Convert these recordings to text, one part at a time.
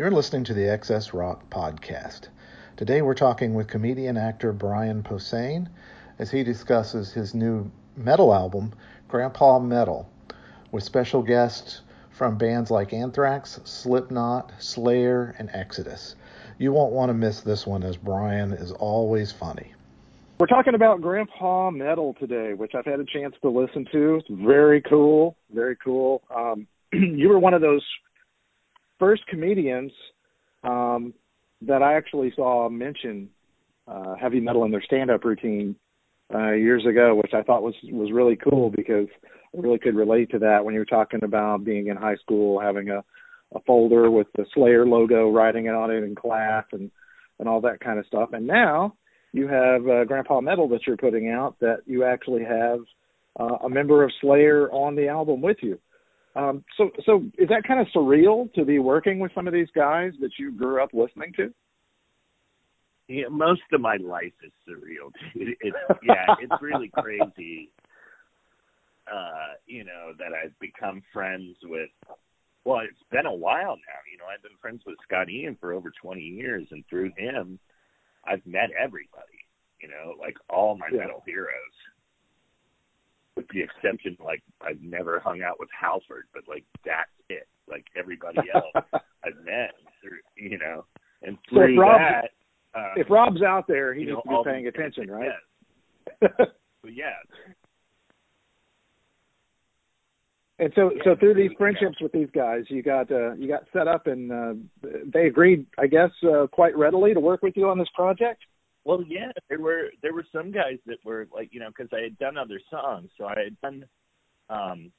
You're listening to the XS Rock Podcast. Today we're talking with comedian actor Brian Posehn as he discusses his new metal album, Grandpa Metal, with special guests from bands like Anthrax, Slipknot, Slayer, and Exodus. You won't want to miss this one as Brian is always funny. We're talking about Grandpa Metal today, which I've had a chance to listen to. It's very cool, very cool. Um, you were one of those first comedians um, that I actually saw mention uh, heavy metal in their stand-up routine uh, years ago, which I thought was was really cool because I really could relate to that when you were talking about being in high school, having a a folder with the Slayer logo, writing it on it in class, and and all that kind of stuff. And now you have uh, Grandpa Metal that you're putting out that you actually have uh, a member of Slayer on the album with you. Um, so, so is that kind of surreal to be working with some of these guys that you grew up listening to? Yeah, most of my life is surreal. It, it, yeah, it's really crazy. Uh, you know that I've become friends with. Well, it's been a while now. You know, I've been friends with Scott Ian for over 20 years, and through him, I've met everybody. You know, like all my yeah. metal heroes with the exception like I've never hung out with Halford, but like that's it. Like everybody else I've met, you know, and through so if Rob's, that, um, if Rob's out there, he needs know, to be paying attention, right? Yes. but yeah. And so, yeah, so through these friendships with these guys, you got uh, you got set up, and uh, they agreed, I guess, uh, quite readily to work with you on this project. Well, yeah, there were there were some guys that were like you know because I had done other songs, so I had done, um,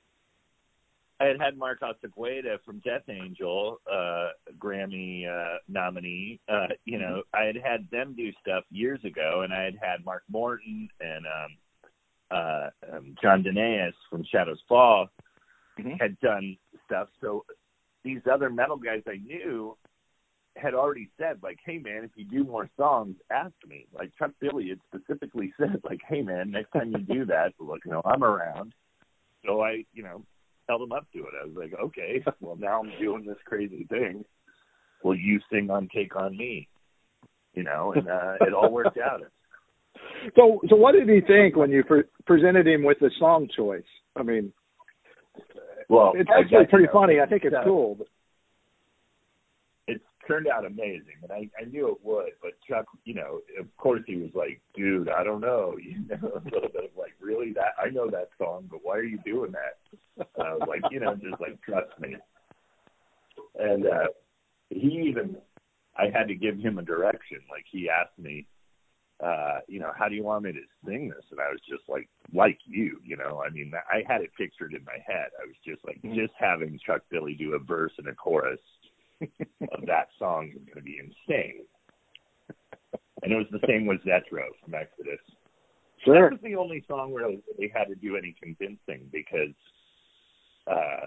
I had had Mark Osegueda from Death Angel, uh, Grammy uh, nominee. Uh, you know, I had had them do stuff years ago, and I had had Mark Morton and um, uh, um, Jon Donais from Shadows Fall mm-hmm. had done stuff. So these other metal guys I knew had already said like, "Hey man, if you do more songs, ask me." Like Chuck Billy had specifically said like, "Hey man, next time you do that, look, you know, I'm around." So I, you know, held him up to it. I was like, "Okay, well now I'm doing this crazy thing. Will you sing on Take on Me?" You know, and uh, it all worked out. So, so what did he think when you pre- presented him with the song choice? I mean, well, it's actually pretty funny. I think it's cool. But turned out amazing, and I, I knew it would. But Chuck, you know, of course, he was like, "Dude, I don't know," you know, a little bit of like, "Really? That I know that song, but why are you doing that?" And I was like, you know, just like trust me. And uh he even, I had to give him a direction. Like he asked me, uh, you know, how do you want me to sing this? And I was just like, like you, you know, I mean, I had it pictured in my head. I was just like, mm-hmm. just having Chuck Billy do a verse and a chorus of that song is going to be insane. And it was the same with Zetro from Exodus. Sure. That was the only song where they had to do any convincing because, uh,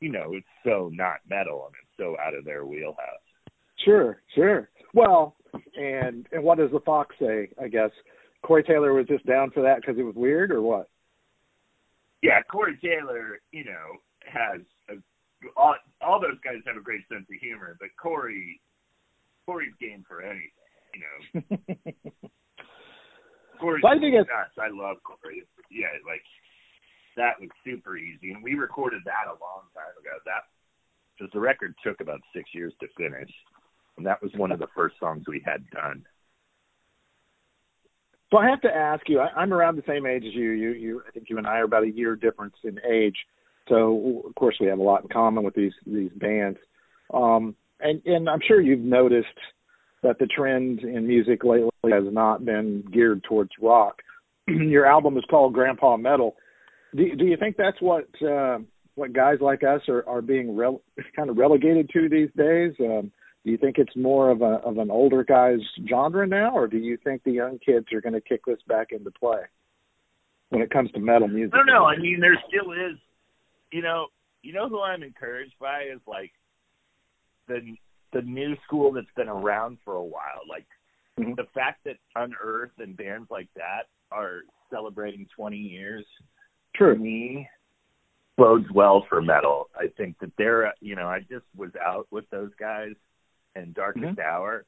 you know, it's so not metal and it's so out of their wheelhouse. Sure, sure. Well, and and what does the Fox say? I guess Corey Taylor was just down for that because it was weird, or what? Yeah, Corey Taylor, you know, has a all, all those guys have a great sense of humor, but Corey, Corey's game for anything, you know. Corey's well, I think it's, nuts. I love Corey. Yeah, like that was super easy, and we recorded that a long time ago. That because the record took about six years to finish, and that was one of the first songs we had done. So I have to ask you. I, I'm around the same age as you. You, you. I think you and I are about a year difference in age. So of course we have a lot in common with these these bands. Um, and and I'm sure you've noticed that the trend in music lately has not been geared towards rock. Your album is called Grandpa Metal. Do do you think that's what uh, what guys like us are are being rele- kind of relegated to these days? Um, do you think it's more of a of an older guy's genre now, or do you think the young kids are going to kick this back into play when it comes to metal music? I don't know. I mean, there still is you know, you know who I'm encouraged by is like the the new school that's been around for a while. Like mm-hmm. the fact that Unearth and bands like that are celebrating 20 years. True. To me, bodes well for metal. I think that they're, you know, I just was out with those guys and Darkest Mhm. Hour.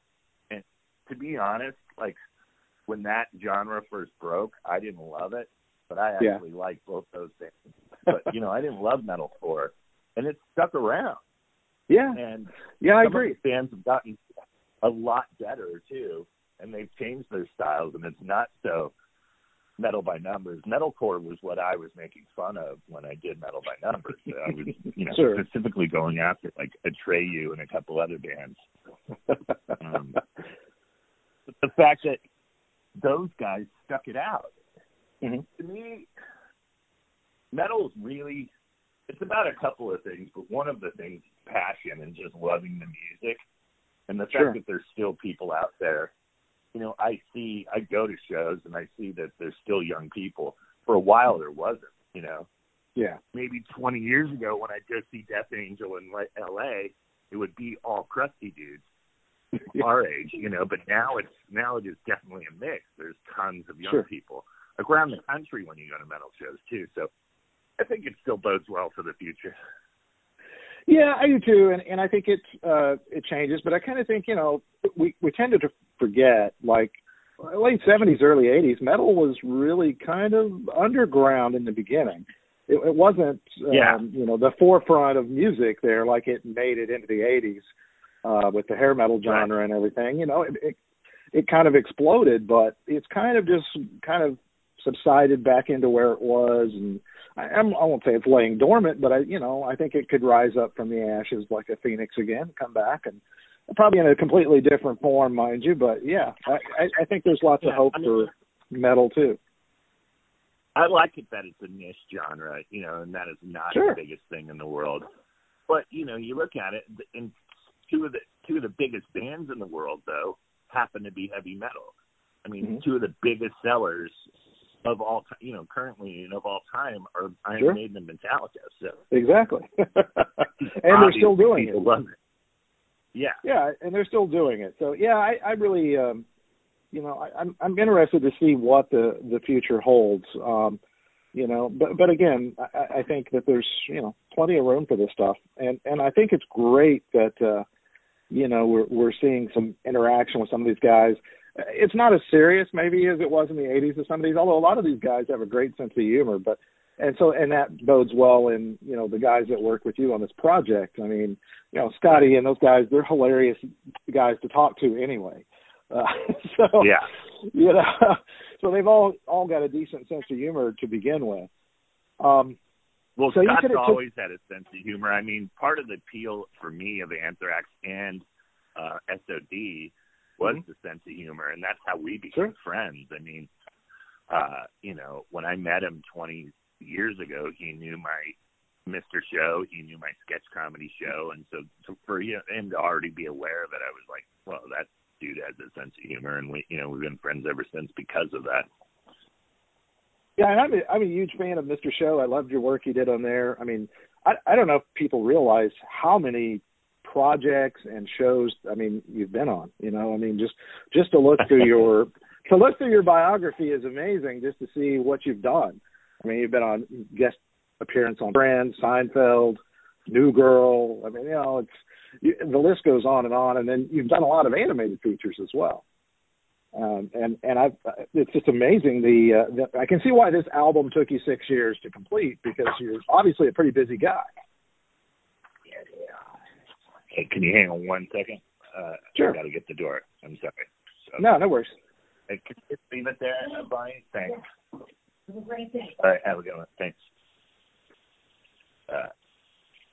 And to be honest, like when that genre first broke, I didn't love it, but I Yeah. actually liked both those bands. But you know, I didn't love metalcore, and it stuck around. Yeah, And yeah, I agree. bands have gotten a lot better too, and they've changed their styles, and it's not so metal by numbers. Metalcore was what I was making fun of when I did metal by numbers. So I was, you know, Sure. specifically going after like Atreyu and a couple other bands. Um, But the fact that those guys stuck it out Mhm. to me, metal is really it's about a couple of things, but one of the things is passion and just loving the music, and the fact Sure. that there's still people out there. You know, I see, I go to shows and I see that there's still young people. For a while, there wasn't. You know, Yeah, maybe 20 years ago when I go see Death Angel in L.A., it would be all crusty dudes our age, you know. But now it's now it is definitely a mix. There's tons of young Sure. people around the country when you go to metal shows too. So I think it still bodes well for the future. Yeah, I do too, and and I think it uh it changes, but I kind of think you know we we tended to forget like late seventies, early eighties, metal was really kind of underground in the beginning. It, it wasn't um, Yeah. you know the forefront of music there like it made it into the eighties uh with the hair metal genre and everything. You know, it, it it kind of exploded, but it's kind of just kind of subsided back into where it was and I, I'm, I won't say it's laying dormant, but I, you know, I think it could rise up from the ashes like a phoenix again, come back, and probably in a completely different form, mind you. But yeah, I, I, think there's lots Yeah, of hope I mean- for metal too. I like it that it's a niche genre, you know, and that is not Sure. the biggest thing in the world. But you know, you look at it, and two of the two of the biggest bands in the world, though, happen to be heavy metal. I mean, Mhm. two of the biggest sellers of all, you know, currently and of all time are Iron Sure. Maiden and Metallica. So Exactly, and they're still doing it. Love it. Yeah, Yeah, and they're still doing it. So yeah, I, I really, um, you know, I, I'm I'm interested to see what the the future holds. Um, you know, but but again, I, I think that there's you know plenty of room for this stuff, and and I think it's great that uh, you know we're we're seeing some interaction with some of these guys. It's not as serious maybe as it was in the 80s with some of these, although a lot of these guys have a great sense of humor. But and so and that bodes well in you know the guys that work with you on this project. I mean, you know, Scott Ian those guys, they're hilarious guys to talk to anyway. Uh, so yeah. you know, so they've all all got a decent sense of humor to begin with. Um, Well, So Scott's said it took- always had a sense of humor. I mean, part of the appeal for me of Anthrax and uh, SOD was the sense of humor, and that's how we became Sure. friends. I mean, uh, you know, when I met him 20 years ago, he knew my Mr. Show, he knew my sketch comedy show, and so, so for him to already be aware of it, I was like, well, that dude has a sense of humor, and we, you know, we've been friends ever since because of that. Yeah, and I'm a, I'm a huge fan of Mr. Show. I loved your work you did on there. I mean, I I don't know if people realize how many projects and shows I mean you've been on. You know, I mean just just to look through your to look through your biography is amazing just to see what you've done. I mean, you've been on guest appearance on Friends, Seinfeld, New Girl. I mean, you know, it's you, the list goes on and on. And then you've done a lot of animated features as well. Um, and and I, it's just amazing. The, uh, the I can see why this album took you six years to complete because you're obviously a pretty busy guy. Hey, can you hang on one second? Uh, Sure. I got to get the door. I'm sorry. So, No, no worries. Hey, can you just leave it there, uh, Brian? Thanks. Have a great day. All right, have a good one. Thanks. Uh,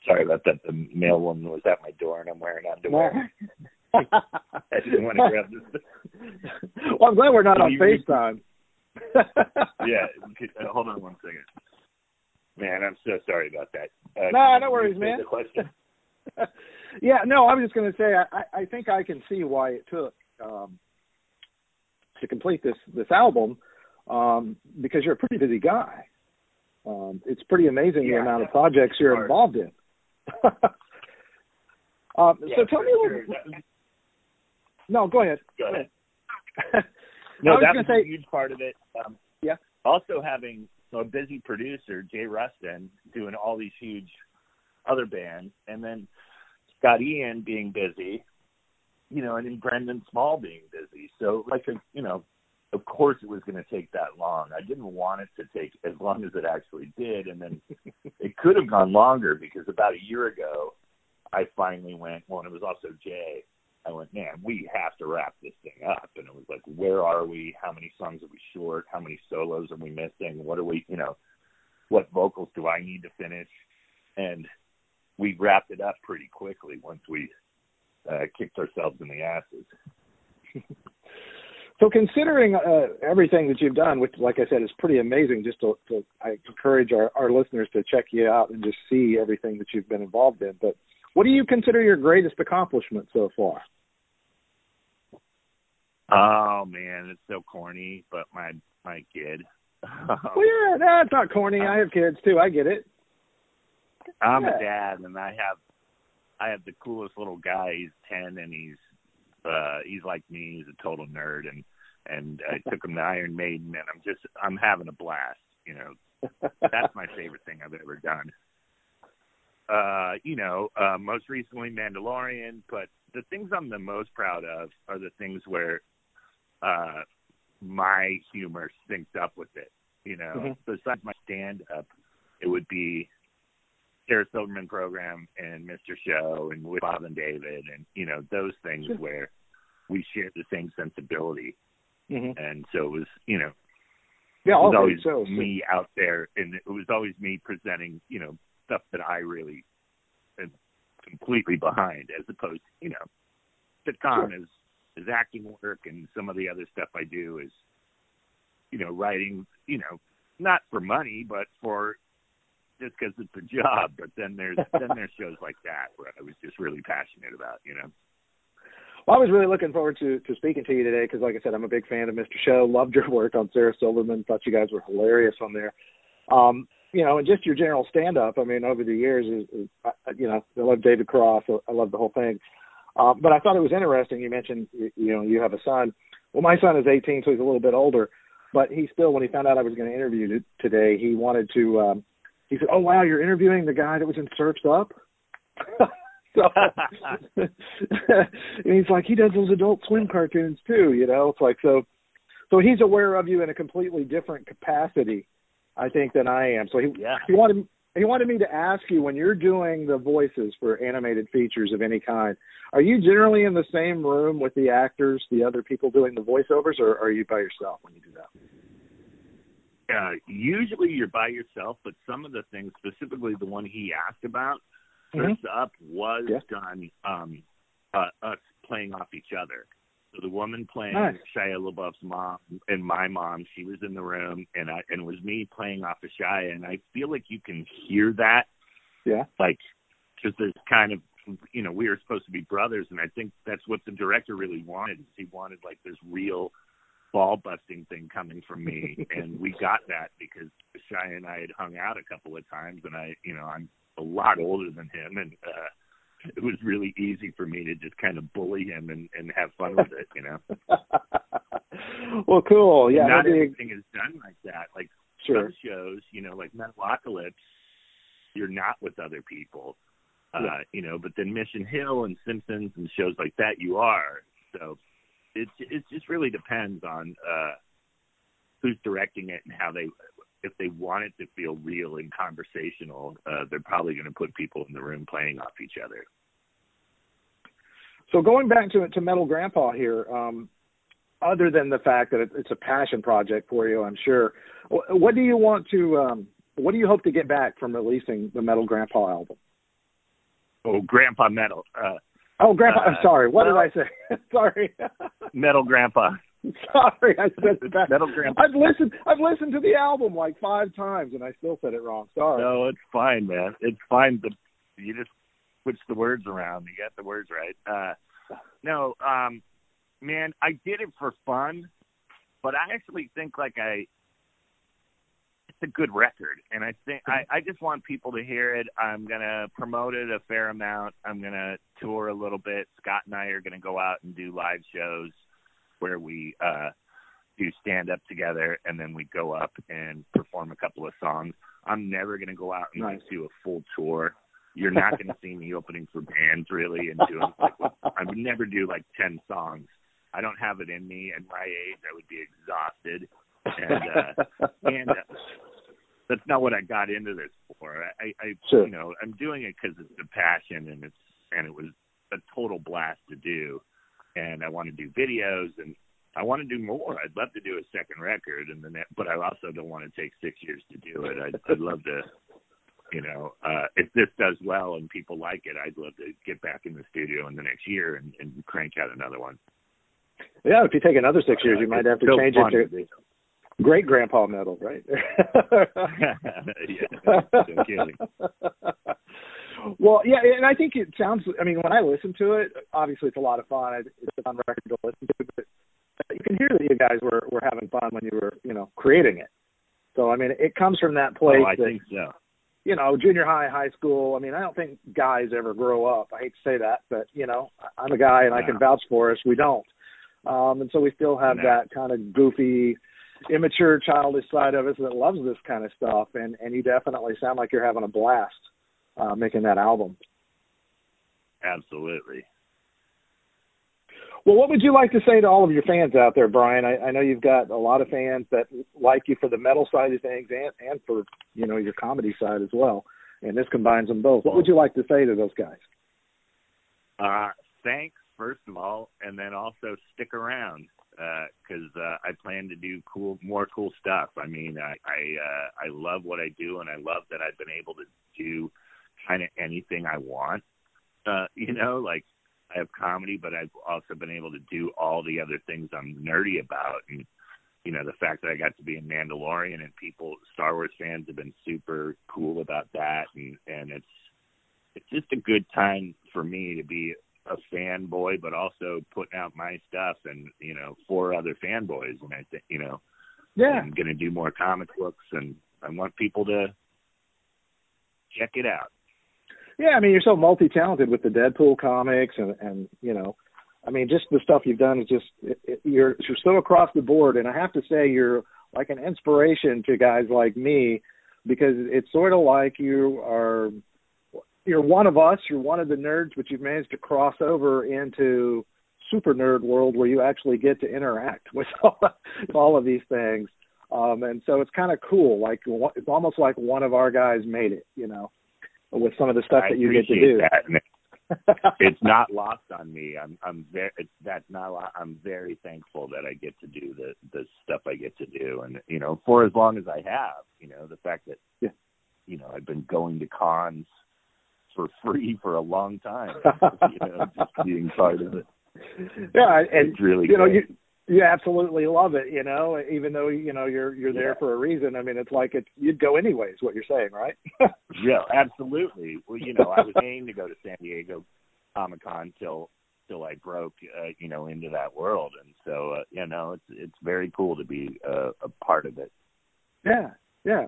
sorry about that. The mail woman was at my door, and I'm wearing underwear. I didn't want to grab this. well, I'm glad we're not on Can you read- FaceTime. Yeah, could- uh, hold on one second. Man, I'm so sorry about that. Uh, No, can you no worries, restate man. The question. yeah, no, I was just going to say I, I think I can see why it took um, to complete this this album um, because you're a pretty busy guy. Um, it's pretty amazing the amount of projects you're hard. involved in. um, Yeah, so tell me a little. That- No, go ahead. Go ahead. No, was that was say- a huge part of it. Um, Yeah. Also having a busy producer, Jay Ruston, doing all these huge other bands, and then Scott Ian being busy, you know, and in Brendan Small being busy. So like a, you know, of course it was going to take that long. I didn't want it to take as long as it actually did, and then it could have gone longer because about a year ago, I finally went. Well, and it was also Jay. I went, man, we have to wrap this thing up. And it was like, where are we? How many songs are we short? How many solos are we missing? What are we, you know, what vocals do I need to finish? And we wrapped it up pretty quickly once we uh, kicked ourselves in the asses. so, considering uh, everything that you've done, which, like I said, is pretty amazing, just to, to I encourage our, our listeners to check you out and just see everything that you've been involved in. But what do you consider your greatest accomplishment so far? Oh man, it's so corny, but my my kid. well, yeah, that's not corny. I have kids too. I get it. I'm a dad, and I have I have the coolest little guy. He's ten, and he's uh he's like me. He's a total nerd, and and I took him to Iron Maiden, and I'm just I'm having a blast. You know, that's my favorite thing I've ever done. Uh, you know, uh, most recently Mandalorian, but the things I'm the most proud of are the things where uh, my humor synced up with it. You know, mm-hmm. besides my stand up, it would be Sarah Silverman program and Mr. Show and with Bob and David and you know those things sure. where we shared the same sensibility, mm-hmm. and so it was you know yeah, it was always so, me out there, and it was always me presenting you know stuff that I really am completely behind, as opposed to you know sitcom sure. is is acting work, and some of the other stuff I do is you know writing you know not for money, but for just because it's a job. But then there's then there's shows like that where I was just really passionate about, you know. Well, I was really looking forward to to speaking to you today because, like I said, I'm a big fan of Mr. Show. Loved your work on Sarah Silverman. Thought you guys were hilarious on there. Um, you know, and just your general stand up. I mean, over the years, is, is you know, I love David Cross. I love the whole thing. Um, but I thought it was interesting. You mentioned, you, you know, you have a son. Well, my son is 18, so he's a little bit older. But he still, when he found out I was going to interview today, he wanted to um, he said, "Oh wow, you're interviewing the guy that was in Surfs Up." so, and he's like, he does those Adult Swim cartoons too, you know. It's like so, so he's aware of you in a completely different capacity, I think, than I am. So he yeah. he wanted he wanted me to ask you when you're doing the voices for animated features of any kind, are you generally in the same room with the actors, the other people doing the voiceovers, or are you by yourself when you do that? Uh, usually you're by yourself, but some of the things, specifically the one he asked about, mm-hmm. first up was yeah. done um, uh, us playing off each other. So the woman playing nice. Shia LaBeouf's mom and my mom, she was in the room, and I and it was me playing off of Shia, and I feel like you can hear that. Yeah. Like, because there's kind of you know we were supposed to be brothers, and I think that's what the director really wanted. He wanted like this real ball busting thing coming from me. And we got that because Shia and I had hung out a couple of times and I you know I'm a lot older than him and uh it was really easy for me to just kind of bully him and and have fun with it you know? Well cool. Yeah not everything is done like that. Like sure. some shows you know like Metalocalypse you're not with other people uh yeah. you know but then Mission Hill and Simpsons and shows like that you are. So it it just really depends on uh, who's directing it and how they if they want it to feel real and conversational, uh, they're probably going to put people in the room playing off each other. So going back to to Metal Grandpa here, um, other than the fact that it's a passion project for you, I'm sure. What do you want to? Um, what do you hope to get back from releasing the Metal Grandpa album? Oh, Grandpa Metal. Uh, Oh, Grandpa. Uh, I'm sorry. What well, did I say? sorry. Metal Grandpa. Sorry, I said that. Metal Grandpa. I've listened. I've listened to the album like five times, and I still said it wrong. Sorry. No, it's fine, man. It's fine. The, you just switch the words around. You got the words right. Uh, no, um, man, I did it for fun, but I actually think like I a good record, and I think I, I just want people to hear it. I'm gonna promote it a fair amount. I'm gonna tour a little bit. Scott and I are gonna go out and do live shows where we uh, do stand up together, and then we go up and perform a couple of songs. I'm never gonna go out and nice. do a full tour. you're not going to see me opening for bands really and doing like I would never do like ten songs. I don't have it in me. At my age, I would be exhausted, and uh, and uh, that's not what I got into this for. I, I Sure. you know, I'm doing it because it's a passion and it's and it was a total blast to do, and I want to do videos and I want to do more. I'd love to do a second record, and then that, but I also don't want to take six years to do it. I'd, I'd love to, you know, uh, if this does well and people like it, I'd love to get back in the studio in the next year and, and crank out another one. Yeah, if you take another six years, you might have to change it to to do. Great grandpa metal, right? yeah, no kidding. well, yeah, and I think it sounds. I mean, when I listen to it, obviously it's a lot of fun. I- It's fun record to listen to, but you can hear that you guys were were having fun when you were, you know, creating it. So I mean, it comes from that place. Oh, I that, think so. you know, junior high, high school. I mean, I don't think guys ever grow up. I hate to say that, but you know, I'm a guy and I can vouch for us. We don't, um, and so we still have No. that kind of goofy, immature, childish side of us that loves this kind of stuff. And and you definitely sound like you're having a blast uh, making that album. Absolutely. Well, what would you like to say to all of your fans out there, Brian? I, I know you've got a lot of fans that like you for the metal side of things and and for you know your comedy side as well. And this combines them both. What would you like to say to those guys? Uh, thanks, first of all, and then also stick around because uh, I plan to do cool, more cool stuff. I mean, I I, uh, I love what I do, and I love that I've been able to do kind of anything I want. Uh, you know, like I have comedy, but I've also been able to do all the other things I'm nerdy about, and you know, the fact that I got to be in Mandalorian and people, Star Wars fans, have been super cool about that, and and it's it's just a good time for me to be a fanboy, but also putting out my stuff and you know four other fanboys. And I think you know Yeah, I'm going to do more comic books, and I want people to check it out. Yeah, I mean you're so multi-talented with the Deadpool comics and and you know, I mean just the stuff you've done is just it, it, you're you're so across the board and I have to say you're like an inspiration to guys like me because it's sort of like you are you're one of us, you're one of the nerds but you've managed to cross over into super nerd world where you actually get to interact with all, all of these things. Um and so it's kind of cool like it's almost like one of our guys made it, you know with some of the stuff I that you get to do. that. It's not lost on me. I'm I'm very it's, that's not I'm very thankful that I get to do the the stuff I get to do, and you know for as long as I have, you know the fact that Yeah. you know I've been going to cons for free for a long time, you know just being part of it. yeah, and It's really you know great. you you absolutely love it. You know, even though you know you're you're there Yeah. for a reason. I mean, it's like it you'd go anyways. What you're saying, right? Yeah, absolutely. Well, you know, I was aiming to go to San Diego Comic Con till till I broke, uh, you know, into that world, and so uh, you know, it's it's very cool to be uh, a part of it. yeah, yeah.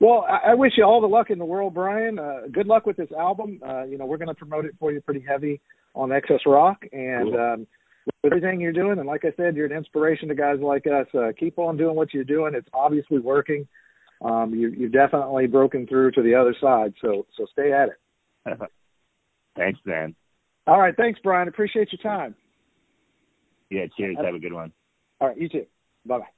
Well, I, I wish you all the luck in the world, Brian. Uh, good luck with this album. Uh, you know, we're going to promote it for you pretty heavy on XS Rock, and Cool. um, with everything you're doing, and like I said, you're an inspiration to guys like us. Uh, keep on doing what you're doing. It's obviously working. Um, you, you've definitely broken through to the other side. So, so stay at it. Thanks, Dan. All right. Thanks, Brian. Appreciate your time. Yeah, cheers. Have a good one. All right. You too. Bye bye.